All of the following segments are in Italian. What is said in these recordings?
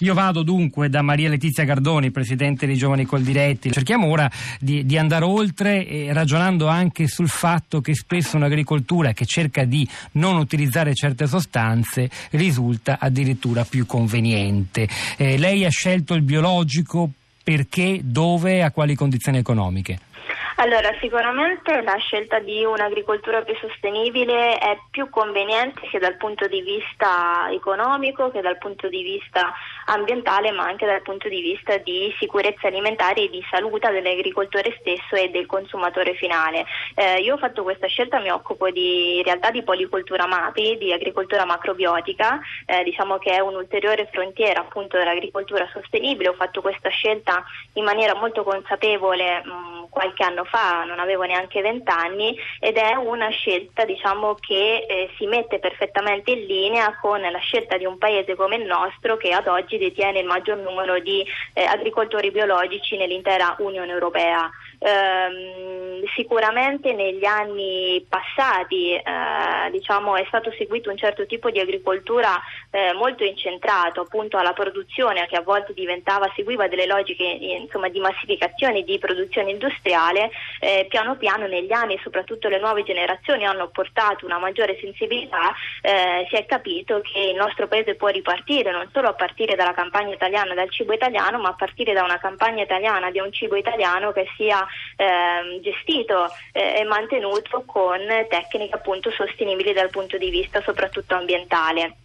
io vado dunque da Maria Letizia Gardoni, Presidente dei Giovani Coldiretti. Cerchiamo ora di, di, andare oltre eh, ragionando anche sul fatto che spesso un'agricoltura che cerca di non utilizzare certe sostanze risulta addirittura più conveniente. Eh, lei ha scelto il biologico perché, dove, a quali condizioni economiche? Allora, sicuramente la scelta di un'agricoltura più sostenibile è più conveniente sia dal punto di vista economico che dal punto di vista ambientale, ma anche dal punto di vista di sicurezza alimentare e di salute dell'agricoltore stesso e del consumatore finale. Eh, io ho fatto questa scelta, mi occupo di, in realtà di policoltura MAPI, di agricoltura macrobiotica, eh, diciamo che è un'ulteriore frontiera appunto dell'agricoltura sostenibile. Ho fatto questa scelta in maniera molto consapevole mh, qualche anno fa, non avevo neanche vent'anni ed è una scelta diciamo, che eh, si mette perfettamente in linea con la scelta di un paese come il nostro che ad oggi detiene il maggior numero di eh, agricoltori biologici nell'intera Unione Europea. Ehm, sicuramente negli anni passati eh, diciamo, è stato seguito un certo tipo di agricoltura eh, molto incentrato appunto alla produzione che a volte diventava, seguiva delle logiche insomma, di massificazione di produzione industriale, eh, piano piano negli anni soprattutto le nuove generazioni hanno portato una maggiore sensibilità, eh, si è capito che il nostro paese può ripartire non solo a partire dalla campagna italiana, dal cibo italiano, ma a partire da una campagna italiana di un cibo italiano che sia eh, gestito e mantenuto con tecniche appunto sostenibili dal punto di vista soprattutto ambientale.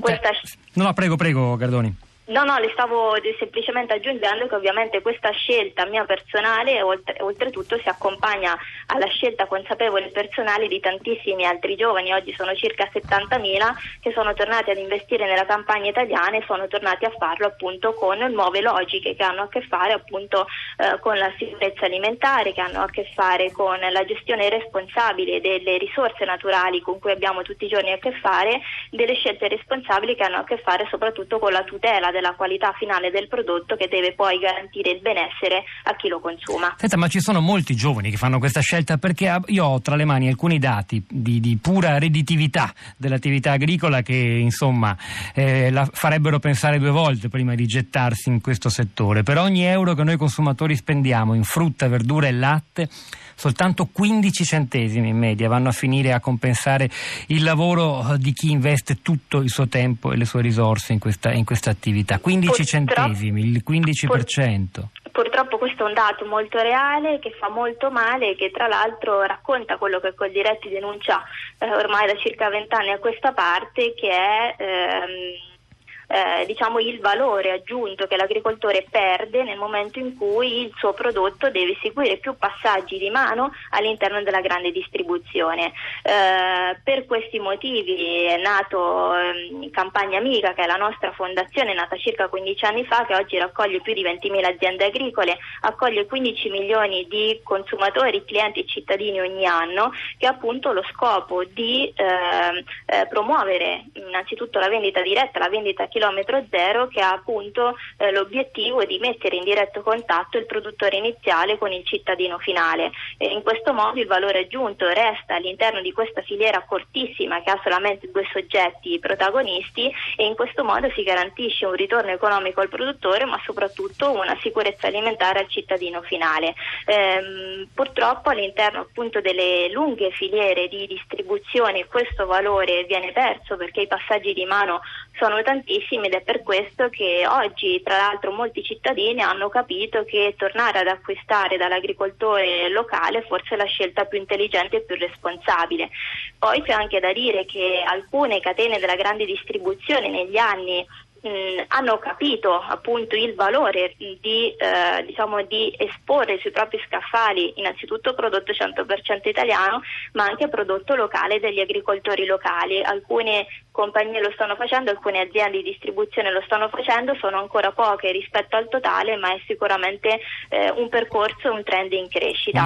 Questa... No, no, prego, prego, Gardoni. No, no, le stavo semplicemente aggiungendo che ovviamente questa scelta mia personale oltre, oltretutto si accompagna alla scelta consapevole e personale di tantissimi altri giovani, oggi sono circa 70.000 che sono tornati ad investire nella campagna italiana e sono tornati a farlo appunto con nuove logiche che hanno a che fare appunto eh, con la sicurezza alimentare, che hanno a che fare con la gestione responsabile delle risorse naturali con cui abbiamo tutti i giorni a che fare, delle scelte responsabili che hanno a che fare soprattutto con la tutela della qualità finale del prodotto che deve poi garantire il benessere a chi lo consuma. Senta, ma ci sono molti giovani che fanno questa scelta perché io ho tra le mani alcuni dati di, di pura redditività dell'attività agricola che insomma eh, la farebbero pensare due volte prima di gettarsi in questo settore. Per ogni euro che noi consumatori spendiamo in frutta, verdura e latte soltanto 15 centesimi in media vanno a finire a compensare il lavoro di chi investe tutto il suo tempo e le sue risorse in questa, in questa attività. 15 Purtroppo, centesimi, il 15%. Purtroppo questo è un dato molto reale che fa molto male e che tra l'altro racconta quello che Coldiretti denuncia eh, ormai da circa vent'anni a questa parte che è ehm, eh, diciamo il valore aggiunto che l'agricoltore perde nel momento in cui il suo prodotto deve seguire più passaggi di mano all'interno della grande distribuzione. Eh, per questi motivi è nato eh, Campagna Amica, che è la nostra fondazione nata circa 15 anni fa, che oggi raccoglie più di 20.000 aziende agricole, accoglie 15 milioni di consumatori, clienti e cittadini ogni anno, che ha appunto lo scopo di ehm, eh, promuovere innanzitutto la vendita diretta, la vendita a chi chilometro zero che ha appunto eh, l'obiettivo di mettere in diretto contatto il produttore iniziale con il cittadino finale. E in questo modo il valore aggiunto resta all'interno di questa filiera cortissima che ha solamente due soggetti protagonisti e in questo modo si garantisce un ritorno economico al produttore ma soprattutto una sicurezza alimentare al cittadino finale. Ehm, purtroppo all'interno appunto delle lunghe filiere di distribuzione questo valore viene perso perché i passaggi di mano sono tantissimi ed è per questo che oggi tra l'altro molti cittadini hanno capito che tornare ad acquistare dall'agricoltore locale forse è la scelta più intelligente e più responsabile. Poi c'è anche da dire che alcune catene della grande distribuzione negli anni mh, hanno capito appunto il valore di, eh, diciamo, di, esporre sui propri scaffali innanzitutto prodotto 100% italiano ma anche prodotto locale degli agricoltori locali. Alcune compagnie lo stanno facendo, alcune aziende di distribuzione lo stanno facendo, sono ancora poche rispetto al totale ma è sicuramente eh, un percorso, un trend in crescita.